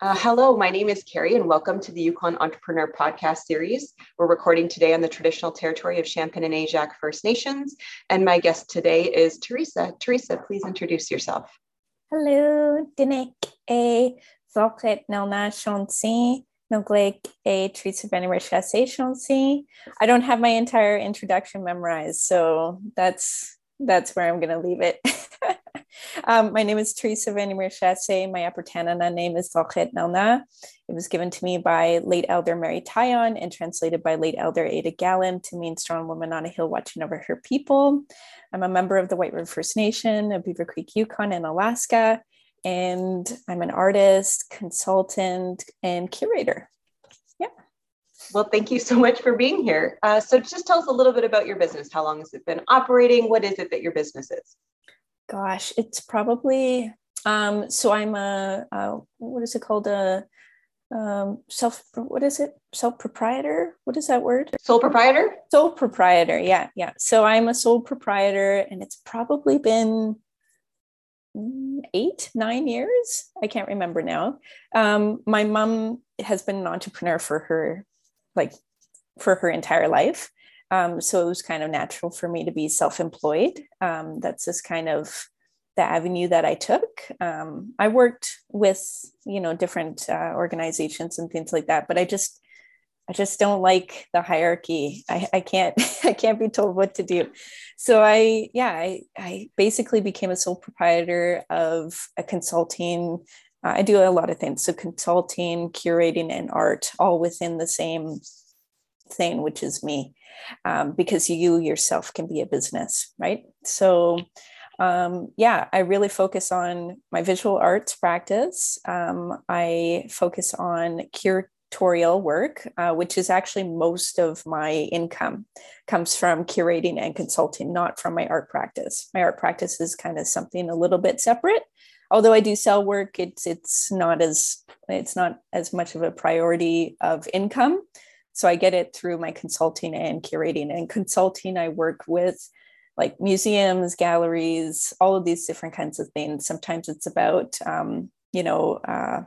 Uh, hello, my name is Carrie, and welcome to the Yukon Entrepreneur Podcast Series. We're recording today on the traditional territory of Champagne and Aishihik First Nations, and my guest today is Teresa. Teresa, please introduce yourself. Hello, Dinik A. Zoklet Nelna Shonsi, Noglik A. Teresa Shonsi. I don't have my entire introduction memorized, so that's that's where I'm going to leave it. um, my name is Teresa Vander Meer-Chassé. My Upper Tanana name is Ddhälh kït Nelnah. It was given to me by late elder Mary Tyone and translated by late elder Ada Gallen to mean strong woman on a hill watching over her people. I'm a member of the White River First Nation of Beaver Creek, Yukon, and Alaska. And I'm an artist, consultant, and curator. Yeah. Well, thank you so much for being here. Uh, so, just tell us a little bit about your business. How long has it been operating? What is it that your business is? Gosh, it's probably um, so I'm a, a, what is it called? A um, self what is it? Self proprietor what is that word? Sole proprietor? Sole proprietor yeah yeah. So I'm a sole proprietor and it's probably been eight nine years? I can't remember now. Um, my mom has been an entrepreneur for her like for her entire life um, so it was kind of natural for me to be self employed. Um, that's just kind of the avenue that I took. Um, I worked with, you know, different uh, organizations and things like that, but I just, I just don't like the hierarchy. I, I can't, I can't be told what to do. So I, yeah, I, I basically became a sole proprietor of a consulting. Uh, I do a lot of things. So consulting, curating, and art, all within the same thing, which is me um, because you yourself can be a business, right? So, um, yeah, I really focus on my visual arts practice. Um, I focus on curatorial work, uh, which is actually most of my income comes from curating and consulting, not from my art practice. My art practice is kind of something a little bit separate. Although I do sell work, it's it's not as it's not as much of a priority of income so I get it through my consulting and curating. And consulting, I work with like museums, galleries, all of these different kinds of things. Sometimes it's about, um, you know, uh,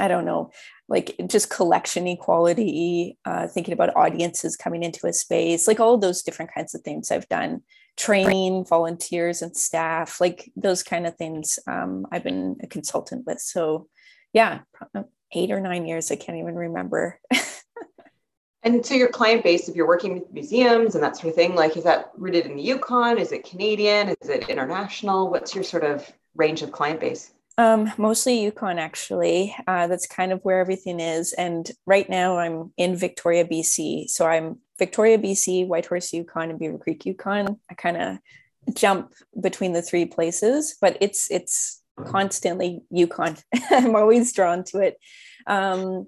I don't know, like just collection equality, uh, thinking about audiences coming into a space, like all those different kinds of things I've done, training volunteers and staff, like those kind of things um, I've been a consultant with. So, yeah, eight or nine years, I can't even remember. And so your client base, if you're working with museums and that sort of thing, like is that rooted in the Yukon? Is it Canadian? Is it international? What's your sort of range of client base? Um, mostly Yukon, actually. Uh, that's kind of where everything is. And right now I'm in Victoria, BC. So I'm Victoria, BC, Whitehorse, Yukon, and Beaver Creek, Yukon. I kind of jump between the three places, but it's it's constantly Yukon. I'm always drawn to it. Um,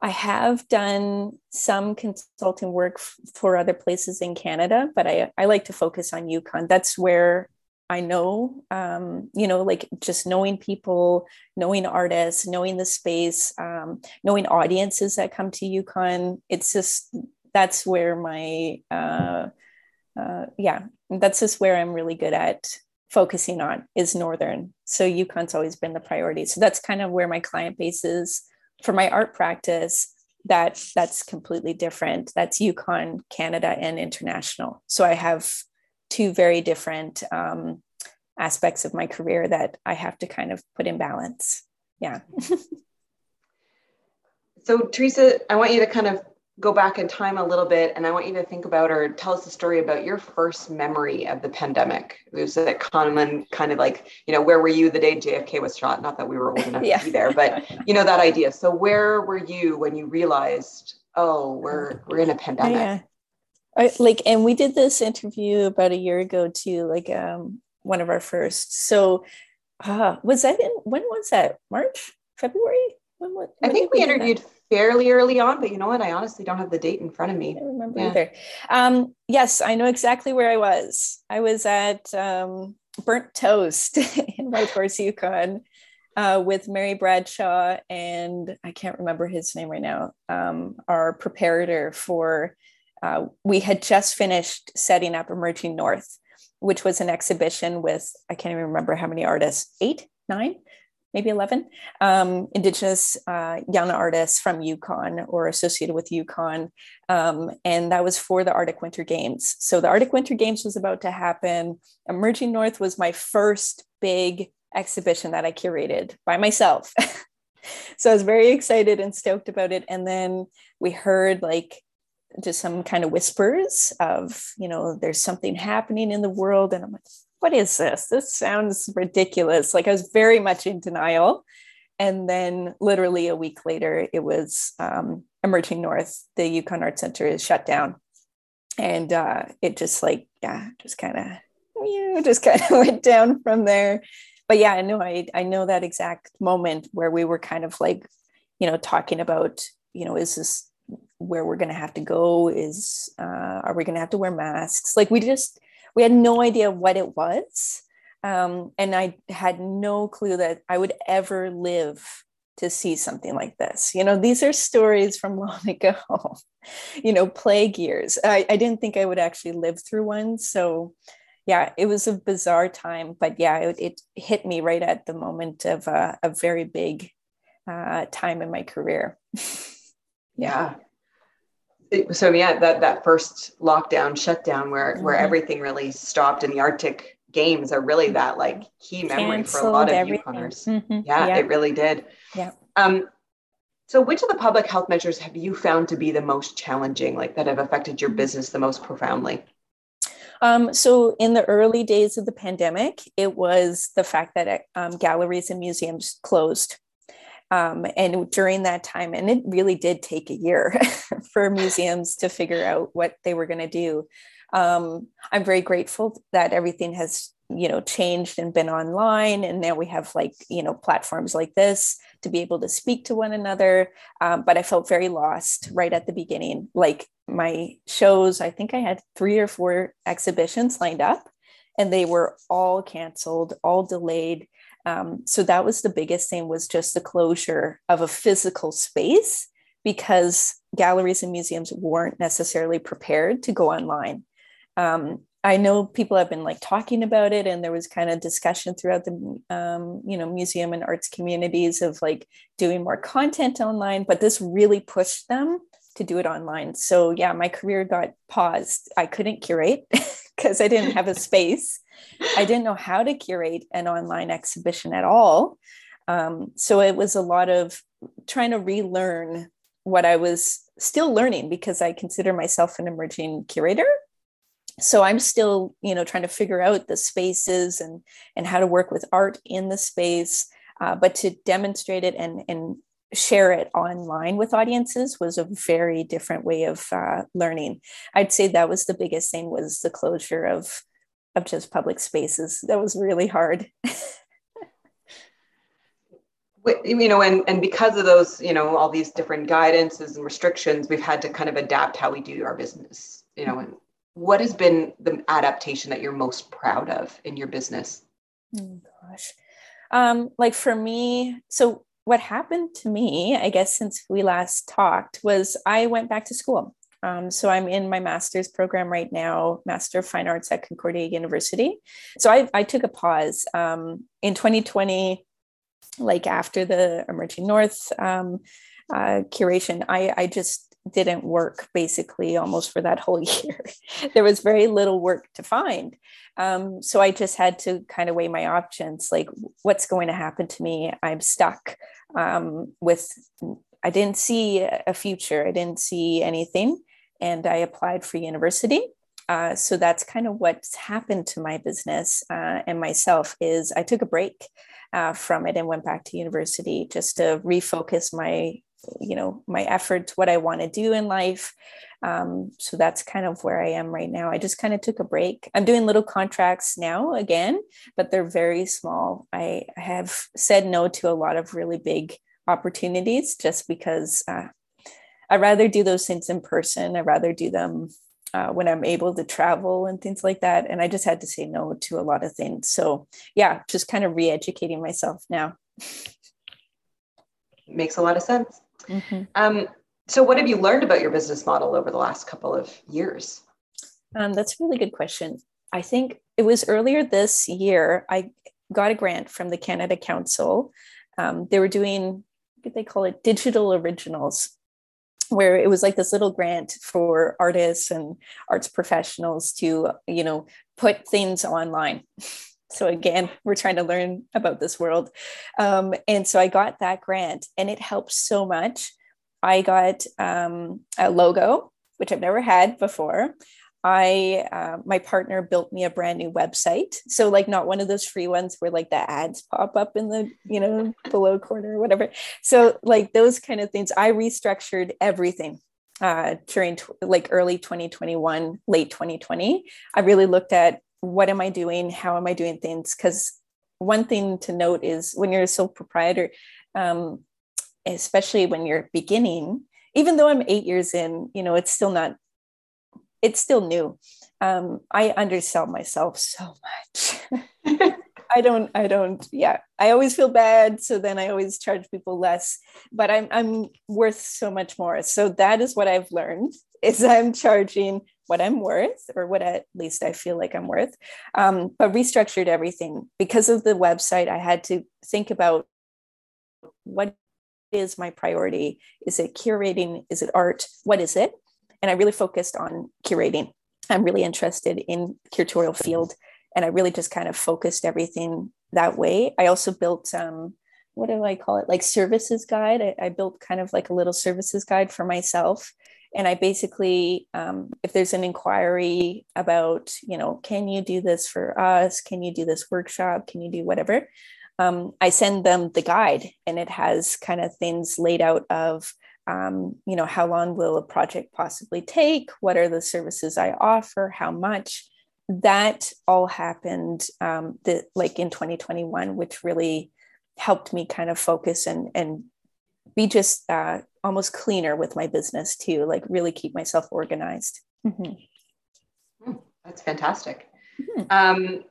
I have done some consulting work f- for other places in Canada, but I, I like to focus on Yukon. That's where I know, um, you know, like just knowing people, knowing artists, knowing the space, um, knowing audiences that come to Yukon. It's just that's where my, uh, uh, yeah, that's just where I'm really good at focusing on is Northern. So Yukon's always been the priority. So that's kind of where my client base is for my art practice that that's completely different. That's yukon canada and international. So i have two very different um, aspects of my career that i have to kind of put in balance. Yeah. So teresa i want you to kind of go back in time a little bit and I want you to think about or tell us a story about your first memory of the pandemic. It was that common kind of like, you know, where were you the day JFK was shot? Not that we were old enough yeah. to be there, but you know, that idea. So where were you when you realized, oh, we're we're in a pandemic? Yeah. I, like, and we did this interview about a year ago too, like um one of our first. So uh was that in when was that? March, February? When, when I think we, we interviewed fairly early on, but you know what? I honestly don't have the date in front of me. I don't remember yeah. either. Um, yes, I know exactly where I was. I was at um, Burnt Toast in Whitehorse, Yukon, uh, with Mary Bradshaw and I can't remember his name right now. Um, our preparator for. Uh, we had just finished setting up Emerging North, which was an exhibition with I can't even remember how many artists, eight, nine maybe 11 um, indigenous uh, young artists from yukon or associated with yukon um, and that was for the arctic winter games. So the arctic winter games was about to happen. Emerging north was my first big exhibition that i curated by myself. So i was very excited and stoked about it. And then we heard like just some kind of whispers of you know there's something happening in the world. And i'm like what is this? This sounds ridiculous. Like I was very much in denial. And then literally a week later, it was um, Emerging North, the Yukon Art Center is shut down. And uh, it just like, yeah, just kind of, you just kind of went down from there. But yeah, I know I, I know that exact moment where we were kind of like, you know, talking about, you know, is this where we're going to have to go? Is, uh, are we going to have to wear masks? Like we just, we had no idea what it was. Um, and I had no clue that I would ever live to see something like this. You know, these are stories from long ago, you know, plague years. I, I didn't think I would actually live through one. So, yeah, it was a bizarre time, but yeah, it, it hit me right at the moment of uh, a very big uh, time in my career. yeah so yeah, that that first lockdown shutdown where mm-hmm. where everything really stopped and the Arctic games are really that like key memory Canceled for a lot of everything. Yukoners. Mm-hmm. Yeah, yeah, it really did. Yeah. Um, so which of the public health measures have you found to be the most challenging, like that have affected your business the most profoundly? Um, so in the early days of the pandemic, it was the fact that um, galleries and museums closed. Um, and during that time, and it really did take a year for museums to figure out what they were going to do. Um, I'm very grateful that everything has you know changed and been online and now we have like you know platforms like this to be able to speak to one another. Um, but i felt very lost right at the beginning. Like my shows i think i had three or four exhibitions lined up and they were all canceled all delayed um, so that was the biggest thing was just the closure of a physical space because galleries and museums weren't necessarily prepared to go online. Um, I know people have been like talking about it, and there was kind of discussion throughout the um, you know museum and arts communities of like doing more content online, but this really pushed them to do it online. So yeah, my career got paused. I couldn't curate because I didn't have a space. I didn't know how to curate an online exhibition at all. Um, so it was a lot of trying to relearn what I was still learning because I consider myself an emerging curator. So I'm still, you know, trying to figure out the spaces and and how to work with art in the space. Uh, but to demonstrate it and and share it online with audiences was a very different way of uh, learning. I'd say that was the biggest thing was the closure of of just public spaces. That was really hard. you know, and, and because of those, you know, all these different guidances and restrictions, we've had to kind of adapt how we do our business, you know, and what has been the adaptation that you're most proud of in your business? Oh gosh. Um, like for me, so what happened to me, I guess, since we last talked was I went back to school. Um, so I'm in my master's program right now, Master of Fine Arts at Concordia University. So I, I took a pause um, in 2020, like after the Emerging North um, uh, curation. I, I just didn't work basically almost for that whole year. there was very little work to find. Um, so I just had to kind of weigh my options like, what's going to happen to me? I'm stuck um, with, I didn't see a future, I didn't see anything and I applied for university. Uh, so that's kind of what's happened to my business uh, and myself is I took a break uh, from it and went back to university just to refocus my you know my efforts what I want to do in life. Um, so that's kind of where I am right now. I just kind of took a break. I'm doing little contracts now again, but they're very small. I have said no to a lot of really big opportunities just because uh, I'd rather do those things in person. I'd rather do them uh, when I'm able to travel and things like that. And I just had to say no to a lot of things. So, yeah, just kind of re educating myself now. Makes a lot of sense. Mm-hmm. Um, so, what have you learned about your business model over the last couple of years? Um, that's a really good question. I think it was earlier this year, I got a grant from the Canada Council um, they were doing what they call it digital originals where it was like this little grant for artists and arts professionals to you know put things online so again we're trying to learn about this world um, and so i got that grant and it helped so much i got um, a logo which i've never had before I uh, my partner built me a brand new website. So like not one of those free ones where like the ads pop up in the you know below corner or whatever. So like those kind of things. I restructured everything uh, during t- like early 2021, late 2020. I really looked at what am I doing, how am I doing things? Because one thing to note is when you're a sole proprietor, um, especially when you're beginning, even though I'm eight years in, you know, it's still not it's still new. Um, I undersell myself so much. I don't, I don't, yeah. I always feel bad. So then I always charge people less, but I'm I'm worth so much more. So that is what I've learned is I'm charging what I'm worth, or what at least I feel like I'm worth. Um, but restructured everything because of the website. I had to think about what is my priority. Is it curating? Is it art? What is it? and I really focused on curating. I'm really interested in curatorial field, and I really just kind of focused everything that way. I also built um, what do I call it? Like services guide. I, I, built kind of like a little services guide for myself. And I basically, um, if there's an inquiry about, you know, can you do this for us? Can you do this workshop? Can you do whatever? Um, I send them the guide and it has kind of things laid out of um, you know, how long will a project possibly take? What are the services I offer? How much? That all happened um, the, like in 2021, which really helped me kind of focus and and be just uh, almost cleaner with my business too, like really keep myself organized. Mm-hmm. Hmm, that's fantastic. Mm-hmm. Um,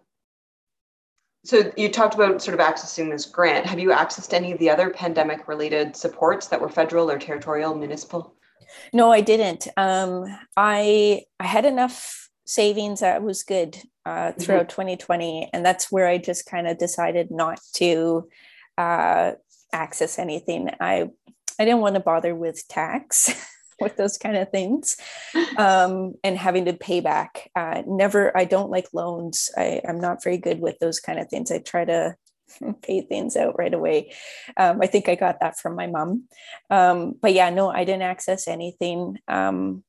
so you talked about sort of accessing this grant. Have you accessed any of the other pandemic related supports that were federal or territorial, municipal? No, I didn't. Um, I I had enough savings that was good uh, throughout mm-hmm. 2020, and that's where I just kind of decided not to uh, access anything. I I didn't want to bother with tax. with those kind of things um, and having to pay back. Uh, never, I don't like loans. I, I'm not very good with those kind of things. I try to pay things out right away. Um, I think I got that from my mom. Um, but yeah, no, I didn't access anything. Um,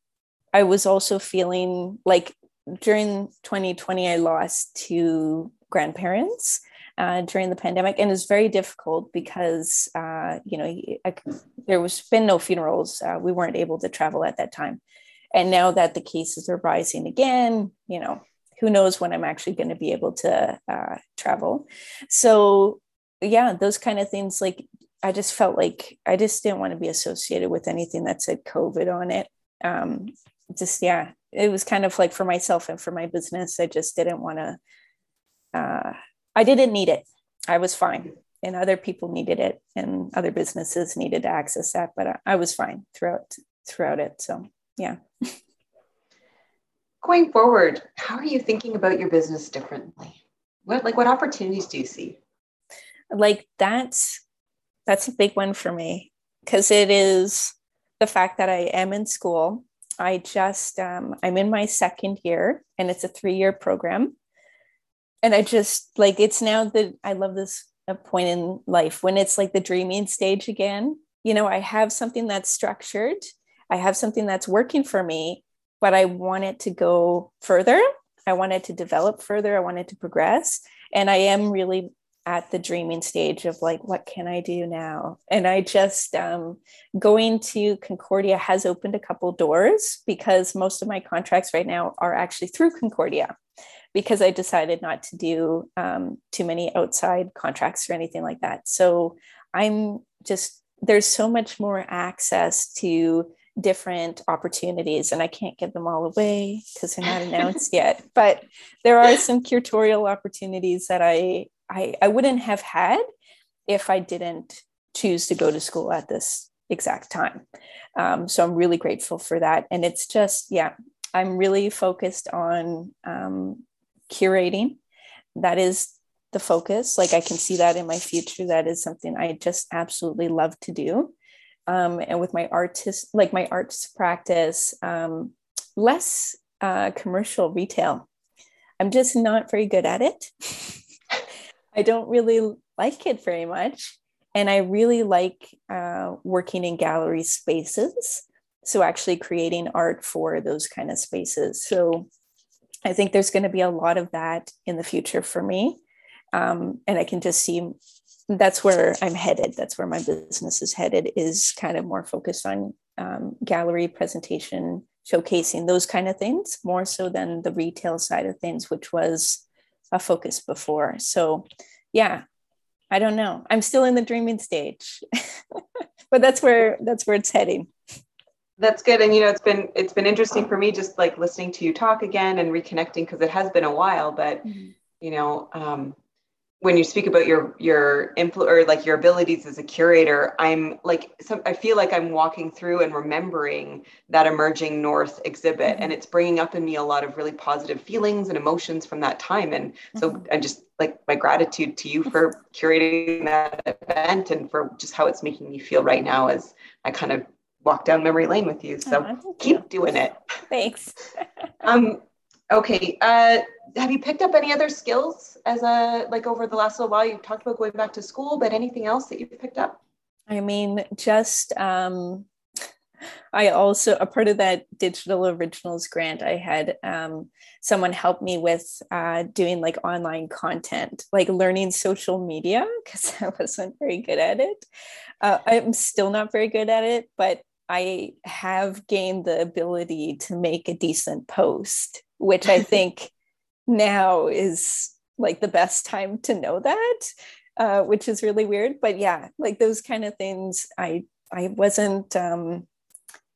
I was also feeling like during 2020, I lost two grandparents uh, during the pandemic, and it's very difficult because uh, you know I, there was been no funerals. Uh, we weren't able to travel at that time, and now that the cases are rising again, you know who knows when I'm actually going to be able to uh, travel. So yeah, those kind of things. Like I just felt like I just didn't want to be associated with anything that said COVID on it. Um, just yeah, it was kind of like for myself and for my business. I just didn't want to uh, I didn't need it. I was fine. And other people needed it and other businesses needed to access that, but I, I was fine throughout throughout it. So yeah. Going forward, how are you thinking about your business differently? What like what opportunities do you see? Like that's that's a big one for me because it is the fact that I am in school. I just um, I'm in my second year and it's a three year program and I just like it's now that I love this point in life when it's like the dreaming stage again. You know, I have something that's structured, I have something that's working for me, but I want it to go further. I want it to develop further. I want it to progress. And I am really at the dreaming stage of like, what can I do now? And I just um, going to Concordia has opened a couple doors because most of my contracts right now are actually through Concordia because I decided not to do um, too many outside contracts or anything like that. So I'm just, there's so much more access to different opportunities and I can't give them all away because they're not announced yet. But there are some curatorial opportunities that I, I, I wouldn't have had if I didn't choose to go to school at this exact time. Um, so I'm really grateful for that. And it's just, yeah, I'm really focused on um, curating. That is the focus. Like I can see that in my future. That is something I just absolutely love to do. Um, and with my artist, like my arts practice, um, less uh, commercial retail. I'm just not very good at it. I don't really like it very much. And I really like uh, working in gallery spaces. So, actually creating art for those kind of spaces. So, I think there's going to be a lot of that in the future for me. Um, and I can just see that's where I'm headed. That's where my business is headed, is kind of more focused on um, gallery presentation, showcasing those kind of things more so than the retail side of things, which was a focus before. So, yeah, I don't know. I'm still in the dreaming stage, but that's where that's where it's heading. That's good, and you know, it's been it's been interesting for me just like listening to you talk again and reconnecting because it has been a while. But mm-hmm. you know, um, when you speak about your your influ or like your abilities as a curator i'm like some, i feel like i'm walking through and remembering that emerging north exhibit mm-hmm. and it's bringing up in me a lot of really positive feelings and emotions from that time and so mm-hmm. i just like my gratitude to you for curating that event and for just how it's making me feel right now as i kind of walk down memory lane with you so oh, keep you. doing it thanks um Okay. Uh, have you picked up any other skills as a like over the last little while? You've talked about going back to school, but anything else that you've picked up? I mean, just um, I also a part of that digital originals grant. I had um, someone help me with uh, doing like online content, like learning social media because I wasn't very good at it. Uh, I'm still not very good at it, but I have gained the ability to make a decent post which I think now is like the best time to know that, uh, which is really weird. But yeah, like those kind of things, I I wasn't um,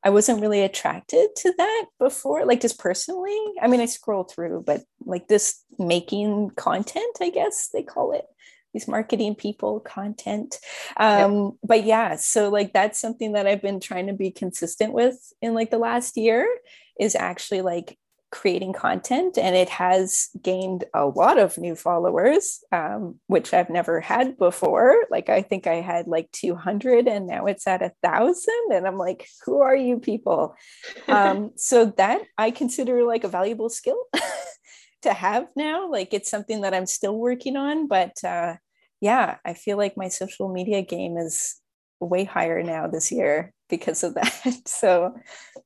I wasn't really attracted to that before, like just personally. I mean, I scroll through, but like this making content, I guess they call it these marketing people content. Um yep. but yeah so like that's something that i've been trying to be consistent with in like the last year is actually like creating content and it has gained a lot of new followers um, which i've never had before. Like i think i had like 200 and now it's at a thousand and i'm like who are you people? Um, so that i consider like a valuable skill to have now like it's something that i'm still working on but uh, yeah i feel like my social media game is way higher now this year because of that. So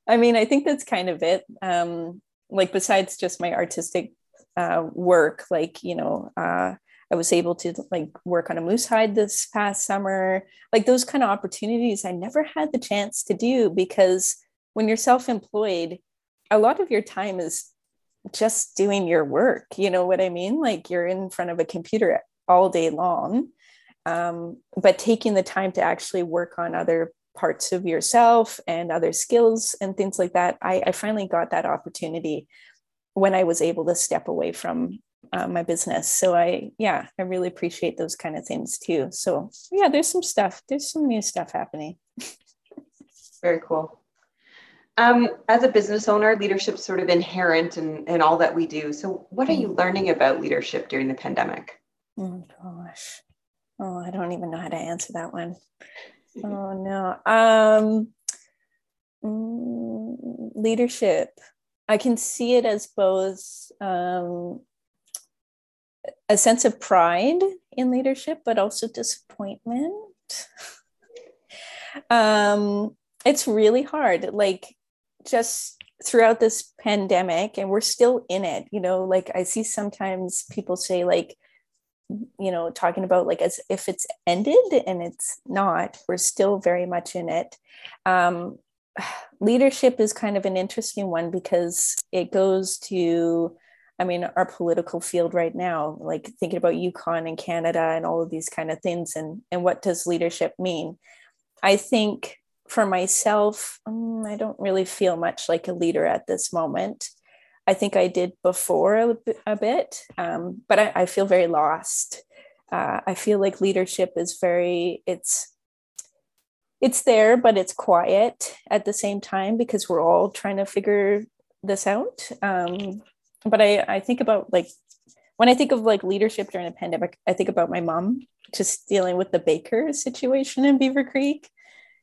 i mean i think that's kind of it. Um, like besides just my artistic uh, work like you know uh, i was able to like work on a moose hide this past summer. Like those kind of opportunities i never had the chance to do because when you're self-employed a lot of your time is just doing your work you know what i mean like you're in front of a computer all day long um, but taking the time to actually work on other parts of yourself and other skills and things like that. I, I finally got that opportunity when I was able to step away from uh, my business. So I, yeah, I really appreciate those kind of things too. So yeah, there's some stuff, there's some new stuff happening. Very cool. Um, as a business owner, leadership's sort of inherent in, in all that we do. So what are you mm. learning about leadership during the pandemic? Oh gosh. Oh, I don't even know how to answer that one. Oh no. Um, mm, leadership. I can see it as both um, a sense of pride in leadership, but also disappointment. um, it's really hard. Like just throughout this pandemic, and we're still in it. You know, like I see sometimes people say like you know talking about like as if it's ended and it's not we're still very much in it um, leadership is kind of an interesting one because it goes to i mean our political field right now like thinking about yukon and canada and all of these kind of things and and what does leadership mean i think for myself um, i don't really feel much like a leader at this moment I think I did before a, a bit, um, but I, I, feel very lost. Uh, I feel like leadership is very it's it's there, but it's quiet at the same time because we're all trying to figure this out. Um, but I, I think about like when I think of like leadership during a pandemic, I think about my mom just dealing with the baker situation in Beaver Creek.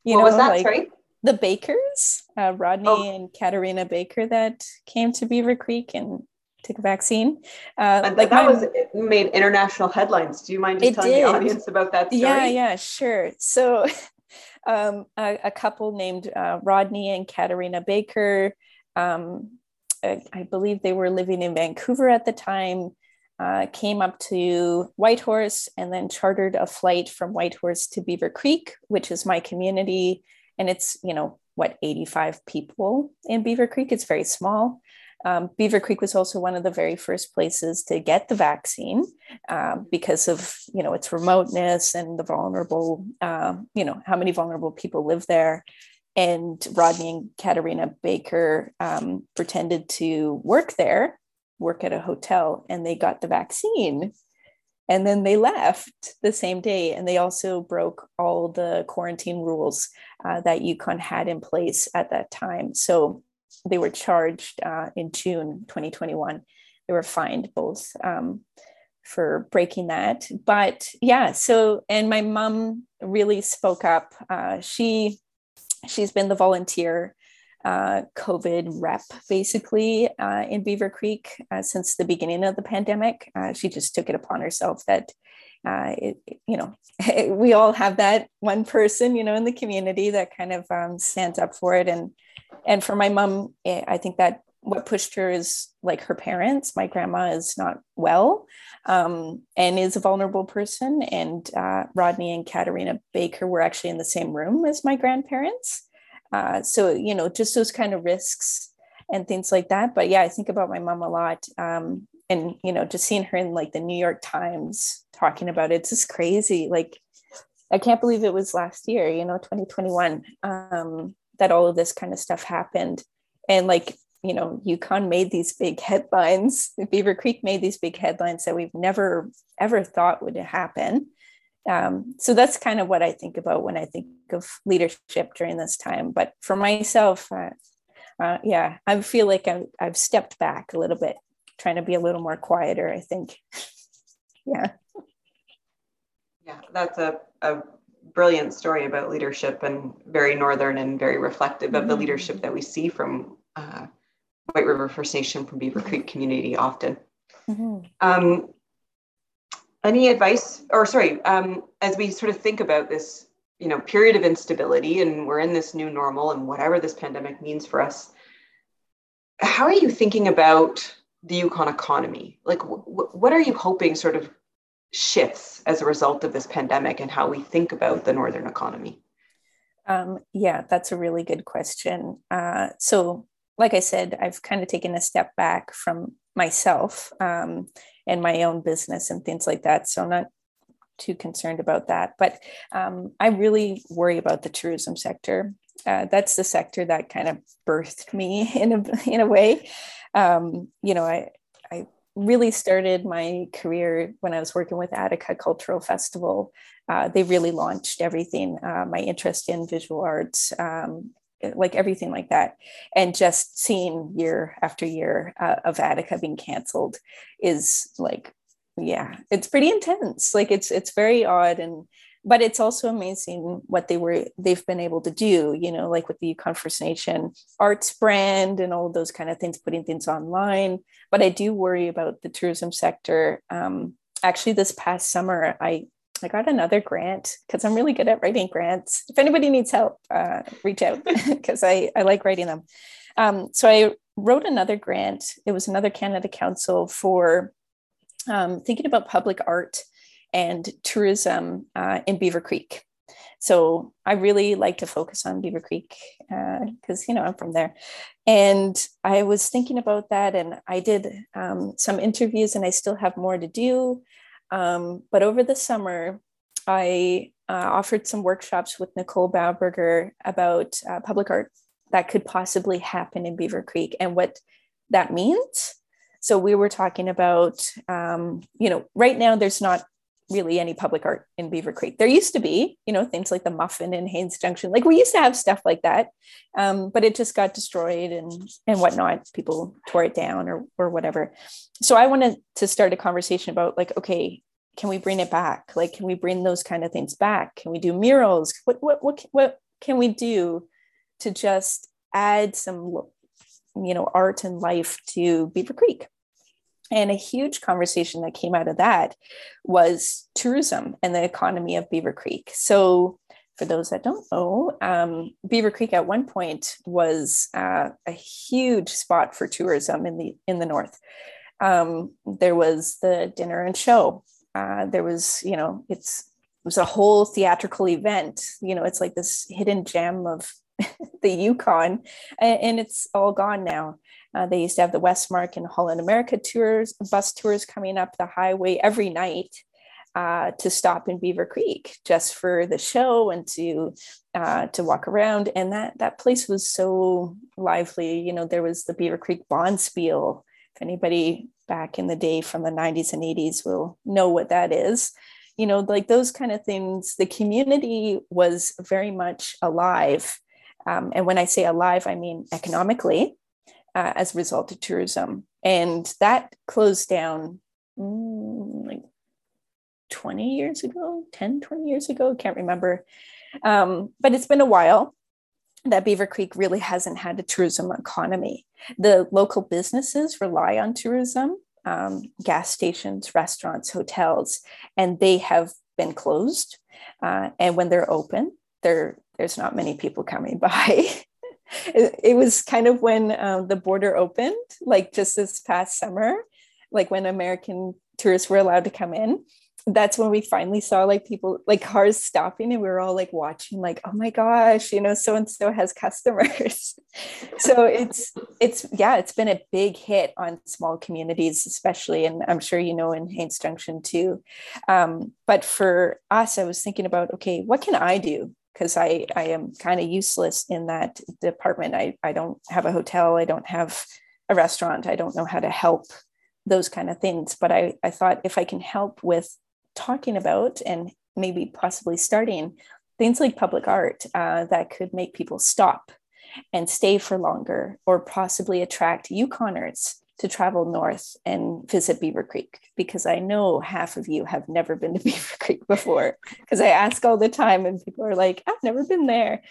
You what know, was that? Like Sorry? The bakers, uh, Rodney oh. and Katarina Baker, that came to Beaver Creek and took a vaccine. Uh, like that my, was made international headlines. Do you mind just telling did. the audience about that story? Yeah, yeah, sure. So, um, a, a, couple named uh, Rodney and Katarina Baker. Um, I, I, believe they were living in Vancouver at the time. Uh, came up to Whitehorse and then chartered a flight from Whitehorse to Beaver Creek, which is my community. And it's, you know, what, 85 people in Beaver Creek. It's very small. Um, Beaver Creek was also one of the very first places to get the vaccine um, because of you know its remoteness and the vulnerable um, you know how many vulnerable people live there. And Rodney and Katarina Baker um, pretended to work there, work at a hotel, and they got the vaccine. And then they left the same day, and they also broke all the quarantine rules uh, that Yukon had in place at that time. So they were charged uh, in June 2021. They were fined both um, for breaking that. But yeah, so and my mom really spoke up. Uh, she she's been the volunteer uh, COVID rep basically uh, in Beaver Creek uh, since the beginning of the pandemic. Uh, she just took it upon herself that. Uh, it, you know, we all have that one person, you know, in the community that kind of um, stands up for it, and and for my mom, eh, I think that what pushed her is like her parents. My grandma is not well um, and is a vulnerable person. And Rodney and Katarina Baker were actually in the same room as my grandparents. Uh, so, you know, just those kind of risks and things like that. But yeah, I think about my mom a lot. Um, and, you know, just seeing her in like the New York Times talking about it, it's just crazy. Like, I can't believe it was last year, you know, 2021. Um, that all of this kind of stuff happened. And like, you know, Yukon made these big headlines. Beaver Creek made these big headlines that we've never ever thought would happen. Um, so that's kind of what I think about when I think of leadership during this time. But for myself, uh, uh, yeah, I feel like I've, I've stepped back a little bit, trying to be a little more quieter. I think, yeah. Yeah, that's a, a brilliant story about leadership and very northern and very reflective mm-hmm. of the mm-hmm. leadership that we see from uh, White River First Nation from Beaver Creek community often. Mm-hmm. Um, any advice, or sorry, um, as we sort of think about this, you know, period of instability, and we're in this new normal, and whatever this pandemic means for us, how are you thinking about the Yukon economy? Like, w- what are you hoping sort of shifts as a result of this pandemic and how we think about the northern economy? Um, yeah, that's a really good question. Uh, so, like I said, I've kind of taken a step back from myself um, and my own business and things like that. So, not too concerned about that. But um, I really worry about the tourism sector. Uh, that's the sector that kind of birthed me in a in a way. Um, you know, I I really started my career when I was working with Adäka Cultural Festival. Uh, they really launched everything, uh, my interest in visual arts, um, like everything like that. And just seeing year after year uh, of Adäka being canceled is like, yeah, it's pretty intense. Like it's it's very odd and but it's also amazing what they were they've been able to do you know like with the yukon first nation arts brand and all those kind of things putting things online but i do worry about the tourism sector um, actually this past summer i i got another grant because i'm really good at writing grants if anybody needs help uh, reach out because i i like writing them um, so i wrote another grant it was another canada council for um, thinking about public art and tourism uh, in Beaver Creek. So I really like to focus on Beaver Creek because, uh, you know, I'm from there. And I was thinking about that and I did um, some interviews and I still have more to do. Um, but over the summer, I uh, offered some workshops with Nicole Bauberger about uh, public art that could possibly happen in Beaver Creek and what that means. So we were talking about, um, you know, right now there's not really any public art in Beaver Creek. There used to be, you know, things like the Muffin in Haines Junction. Like we used to have stuff like that, um, but it just got destroyed and and whatnot. People tore it down or or whatever. So I wanted to start a conversation about like, okay, can we bring it back? Like, can we bring those kind of things back? Can we do murals? What what what what can we do to just add some, you know, art and life to Beaver Creek? And a huge conversation that came out of that was tourism and the economy of Beaver Creek. So, for those that don't know, um, Beaver Creek at one point was uh, a huge spot for tourism in the in the north. Um, there was the dinner and show. Uh, there was, you know, it's it was a whole theatrical event. You know, it's like this hidden gem of the Yukon, and, and it's all gone now. Uh, they used to have the Westmark and Holland America tours, bus tours coming up the highway every night uh, to stop in Beaver Creek just for the show and to uh, to walk around. And that that place was so lively. You know, there was the Beaver Creek Bonspiel. If anybody back in the day from the 90s and 80s will know what that is. You know, like those kind of things. The community was very much alive. Um, and when I say alive, I mean economically uh, as a result of tourism. And that closed down mm, like 20 years ago, 10, 20 years ago, can't remember. Um, but it's been a while that Beaver Creek really hasn't had a tourism economy. The local businesses rely on tourism, um, gas stations, restaurants, hotels, and they have been closed. Uh, and when they're open, there there's not many people coming by. It, it, was kind of when um, the border opened, like just this past summer, like when American tourists were allowed to come in. That's when we finally saw like people like cars stopping and we were all like watching like oh my gosh you know so and so has customers so it's it's yeah it's been a big hit on small communities especially and I'm sure you know in Haines Junction too um, but for us I was thinking about okay what can I do because I, I am kind of useless in that department. I, I don't have a hotel, I don't have a restaurant, I don't know how to help those kind of things. But I, I thought if I can help with talking about and maybe possibly starting things like public art uh, that could make people stop and stay for longer or possibly attract Yukoners to travel north and visit Beaver Creek because I know half of you have never been to Beaver Creek before. Because I ask all the time, and people are like, I've never been there.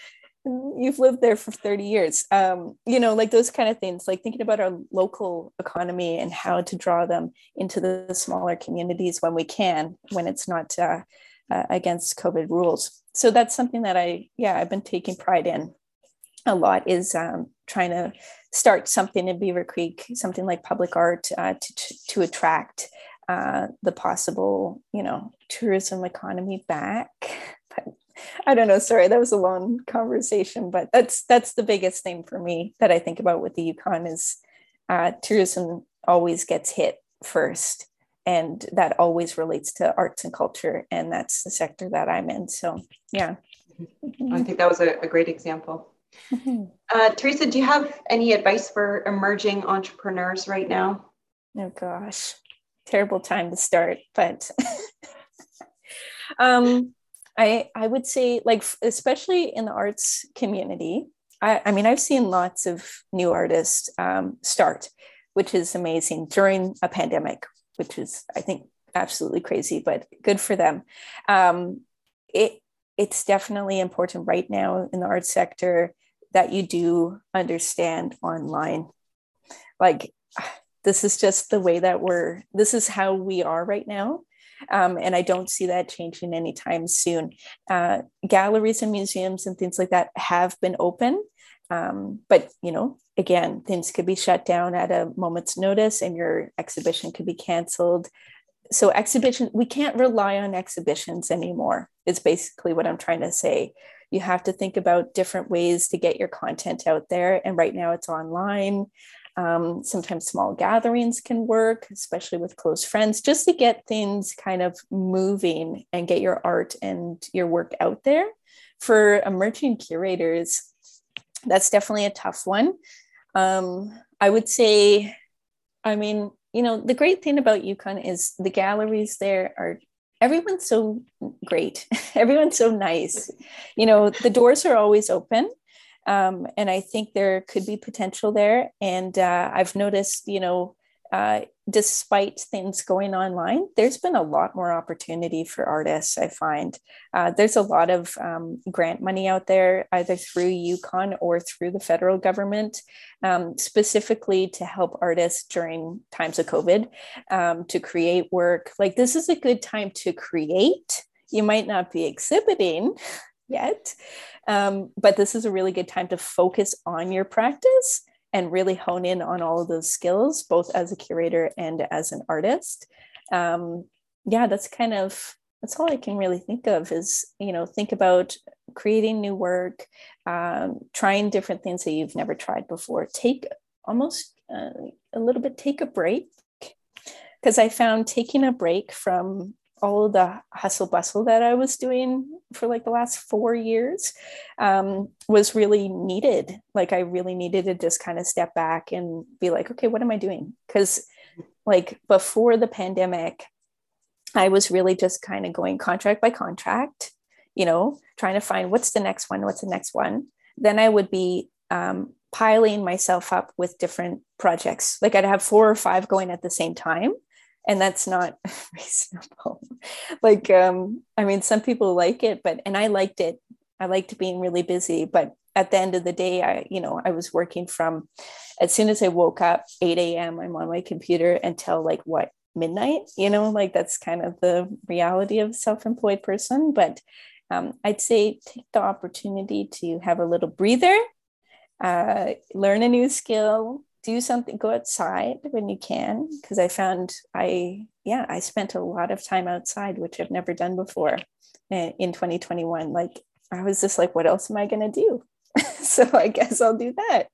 You've lived there for 30 years. Um, you know, like those kind of things, like thinking about our local economy and how to draw them into the smaller communities when we can, when it's not uh, uh, against COVID rules. So that's something that I, yeah, I've been taking pride in a lot is um, trying to start something in Beaver Creek, something like public art uh, to, to attract uh, the possible, you know, tourism economy back. But I don't know. Sorry, that was a long conversation, but that's that's the biggest thing for me that I think about with the Yukon is uh, tourism always gets hit first, and that always relates to arts and culture, and that's the sector that I'm in. So yeah, I think that was a, a great example. Mm-hmm. Uh, Teresa, do you have any advice for emerging entrepreneurs right now? Oh gosh, terrible time to start, but um, I I would say like especially in the arts community. I, I mean, I've seen lots of new artists um, start, which is amazing during a pandemic, which is I think absolutely crazy, but good for them. Um, it it's definitely important right now in the arts sector that you do understand online. Like, this is just the way that we're, this is how we are right now. Um, and I don't see that changing anytime soon. Uh, galleries and museums and things like that have been open. Um, but, you know, again, things could be shut down at a moment's notice and your exhibition could be canceled. So, exhibition, we can't rely on exhibitions anymore, is basically what I'm trying to say you have to think about different ways to get your content out there. And right now it's online. Um, sometimes small gatherings can work, especially with close friends, just to get things kind of moving and get your art and your work out there. For emerging curators, that's definitely a tough one. Um, I would say, I mean, you know, the great thing about Yukon is the galleries there are everyone's so great. everyone's so nice. You know, the doors are always open. Um, and I think there could be potential there. And uh, I've noticed, you know, uh, despite things going online, there's been a lot more opportunity for artists. I find uh, there's a lot of um, grant money out there, either through Yukon or through the federal government, um, specifically to help artists during times of COVID um, to create work. Like this is a good time to create. You might not be exhibiting yet, um, but this is a really good time to focus on your practice and really hone in on all of those skills, both as a curator and as an artist. Um, yeah, that's kind of that's all I can really think of is you know think about creating new work, um, trying different things that you've never tried before. Take almost uh, a little bit take a break because I found taking a break from all the hustle bustle that I was doing for like the last four years um, was really needed. Like I really needed to just kind of step back and be like, okay, what am I doing? Because like before the pandemic, I was really just kind of going contract by contract, you know, trying to find what's the next one, what's the next one. Then I would be um, piling myself up with different projects. Like I'd have four or five going at the same time and that's not reasonable. Like um i mean some people like it but and i liked it. I liked being really busy but at the end of the day i you know i was working from as soon as i woke up 8 a.m i'm on my computer until like what midnight? You know like that's kind of the reality of a self-employed person but um, i'd say take the opportunity to have a little breather uh, learn a new skill do something go outside when you can because i found i yeah i spent a lot of time outside which i've never done before in 2021 like i was just like what else am i going to do? So i guess i'll do that.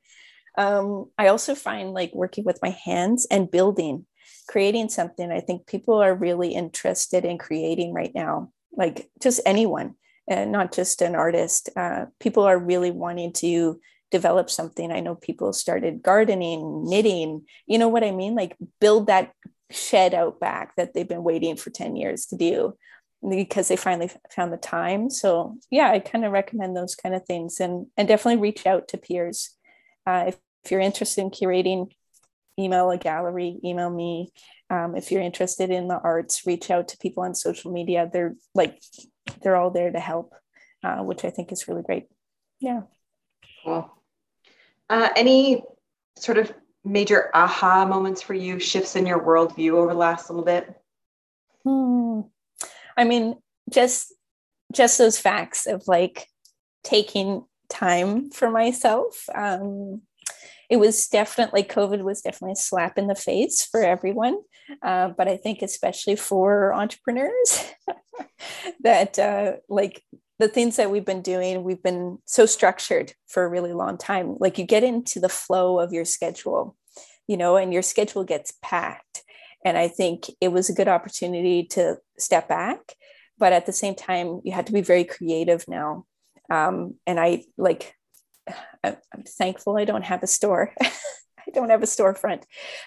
Um, i also find like working with my hands and building creating something. I think people are really interested in creating right now like just anyone and not just an artist. Uh, people are really wanting to develop something. I know people started gardening, knitting, you know what I mean? Like build that shed out back that they've been waiting for 10 years to do because they finally found the time. So yeah, I kind of recommend those kind of things and, and definitely reach out to peers. Uh, if, if you're interested in curating, email a gallery, email me. Um, if you're interested in the arts, reach out to people on social media. They're like, they're all there to help, uh, which I think is really great. Yeah. Cool. Uh, any sort of major aha moments for you, shifts in your worldview over the last little bit? Hmm. I mean, just just those facts of like taking time for myself. Um, it was definitely COVID was definitely a slap in the face for everyone, uh, but I think especially for entrepreneurs that uh, like the things that we've been doing, we've been so structured for a really long time. Like you get into the flow of your schedule, you know, and your schedule gets packed. And I think it was a good opportunity to step back. But at the same time, you had to be very creative now. Um, and I like, I'm thankful I don't have a store. I don't have a storefront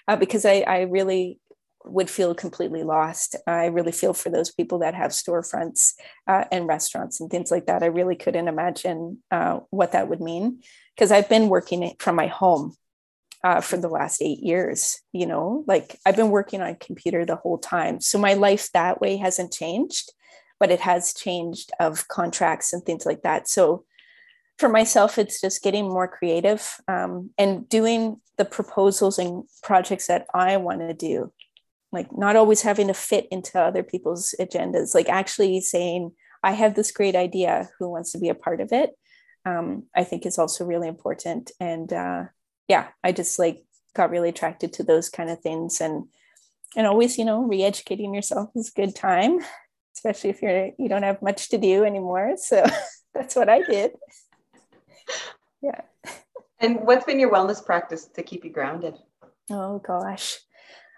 uh, because I, I really would feel completely lost. I really feel for those people that have storefronts uh, and restaurants and things like that. I really couldn't imagine uh, what that would mean because I've been working from my home uh, for the last eight years. You know, like I've been working on computer the whole time. So my life that way hasn't changed, but it has changed of contracts and things like that. So for myself, it's just getting more creative um, and doing the proposals and projects that I want to do like not always having to fit into other people's agendas like actually saying i have this great idea who wants to be a part of it? Um, i think is also really important and uh, yeah i just like got really attracted to those kind of things and and always you know re-educating yourself is a good time especially if you're you don't have much to do anymore so that's what i did. Yeah. And what's been your wellness practice to keep you grounded? Oh gosh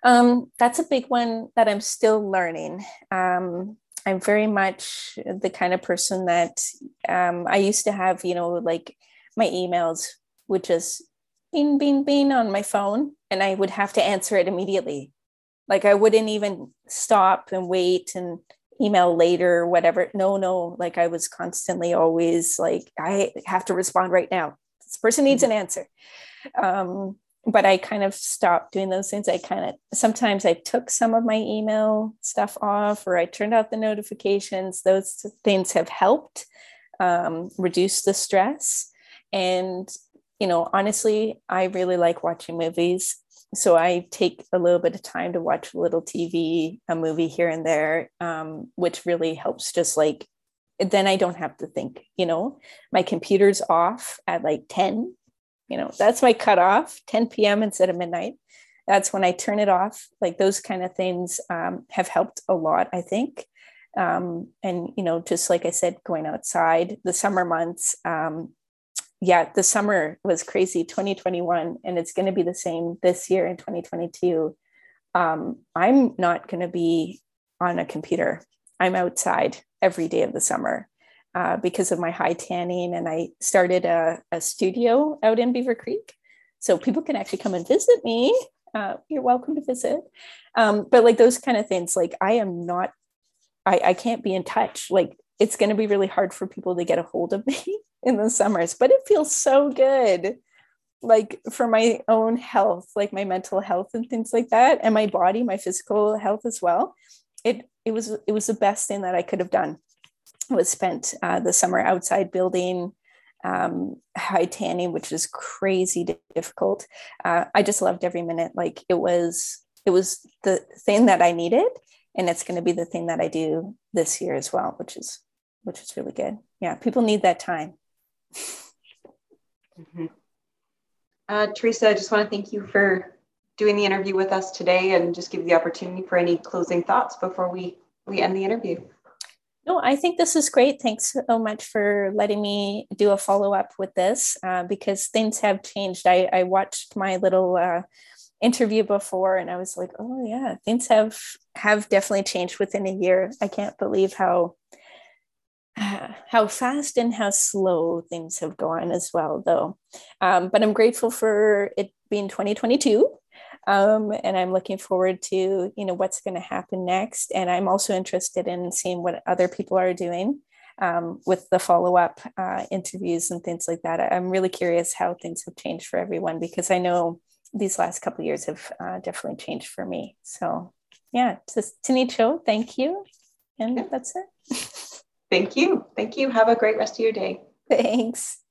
um, that's a big one that I'm still learning. Um, I'm very much the kind of person that um, I used to have, you know, like my emails would just bing, bing, bing on my phone, and I would have to answer it immediately. Like I wouldn't even stop and wait and email later, or whatever. No, no, like I was constantly always like, I have to respond right now. This person needs an mm-hmm. answer. Um, but I kind of stopped doing those things. I kind of sometimes I took some of my email stuff off or I turned out the notifications. Those things have helped um, reduce the stress. And, you know, honestly, I really like watching movies so I take a little bit of time to watch a little TV, a movie here and there, um, which really helps. Just like then I don't have to think. You know, my computer's off at like ten. You know, that's my cutoff, 10 p.m. instead of midnight. That's when I turn it off. Like those kind of things um, have helped a lot, I think. Um, and you know, just like I said, going outside the summer months, um, yeah, the summer was crazy 2021, and it's going to be the same this year in 2022. Um, I'm not going to be on a computer. I'm outside every day of the summer uh, because of my hide tanning. And I started a, a, studio out in Beaver Creek. So people can actually come and visit me. Uh, you're welcome to visit. Um, but like those kind of things, like I am not, I, I can't be in touch. Like it's going to be really hard for people to get a hold of me in the summers, but it feels so good. Like for my own health, like my mental health and things like that, and my body, my physical health as well. It it was it was the best thing that I could have done. Was spent uh, the summer outside building, um, hide tanning, which is crazy difficult. Uh, I just loved every minute. Like it was it was the thing that I needed, and it's going to be the thing that I do this year as well, which is which is really good. Yeah, people need that time. Mm-hmm. Uh, Teresa, I just want to thank you for doing the interview with us today and just give you the opportunity for any closing thoughts before we, we end the interview. No, I think this is great. Thanks so much for letting me do a follow up with this uh, because things have changed. I, I watched my little uh, interview before and I was like, oh yeah, things have have definitely changed within a year. I can't believe how how fast and how slow things have gone as well, though. Um, but I'm grateful for it being 2022. Um, and I'm looking forward to you know what's going to happen next. And I'm also interested in seeing what other people are doing um, with the follow up uh, interviews and things like that. I'm really curious how things have changed for everyone because I know these last couple years have uh, definitely changed for me. So yeah, to Tanicho, thank you, and that's it. Thank you. Thank you. Have a great rest of your day. Thanks.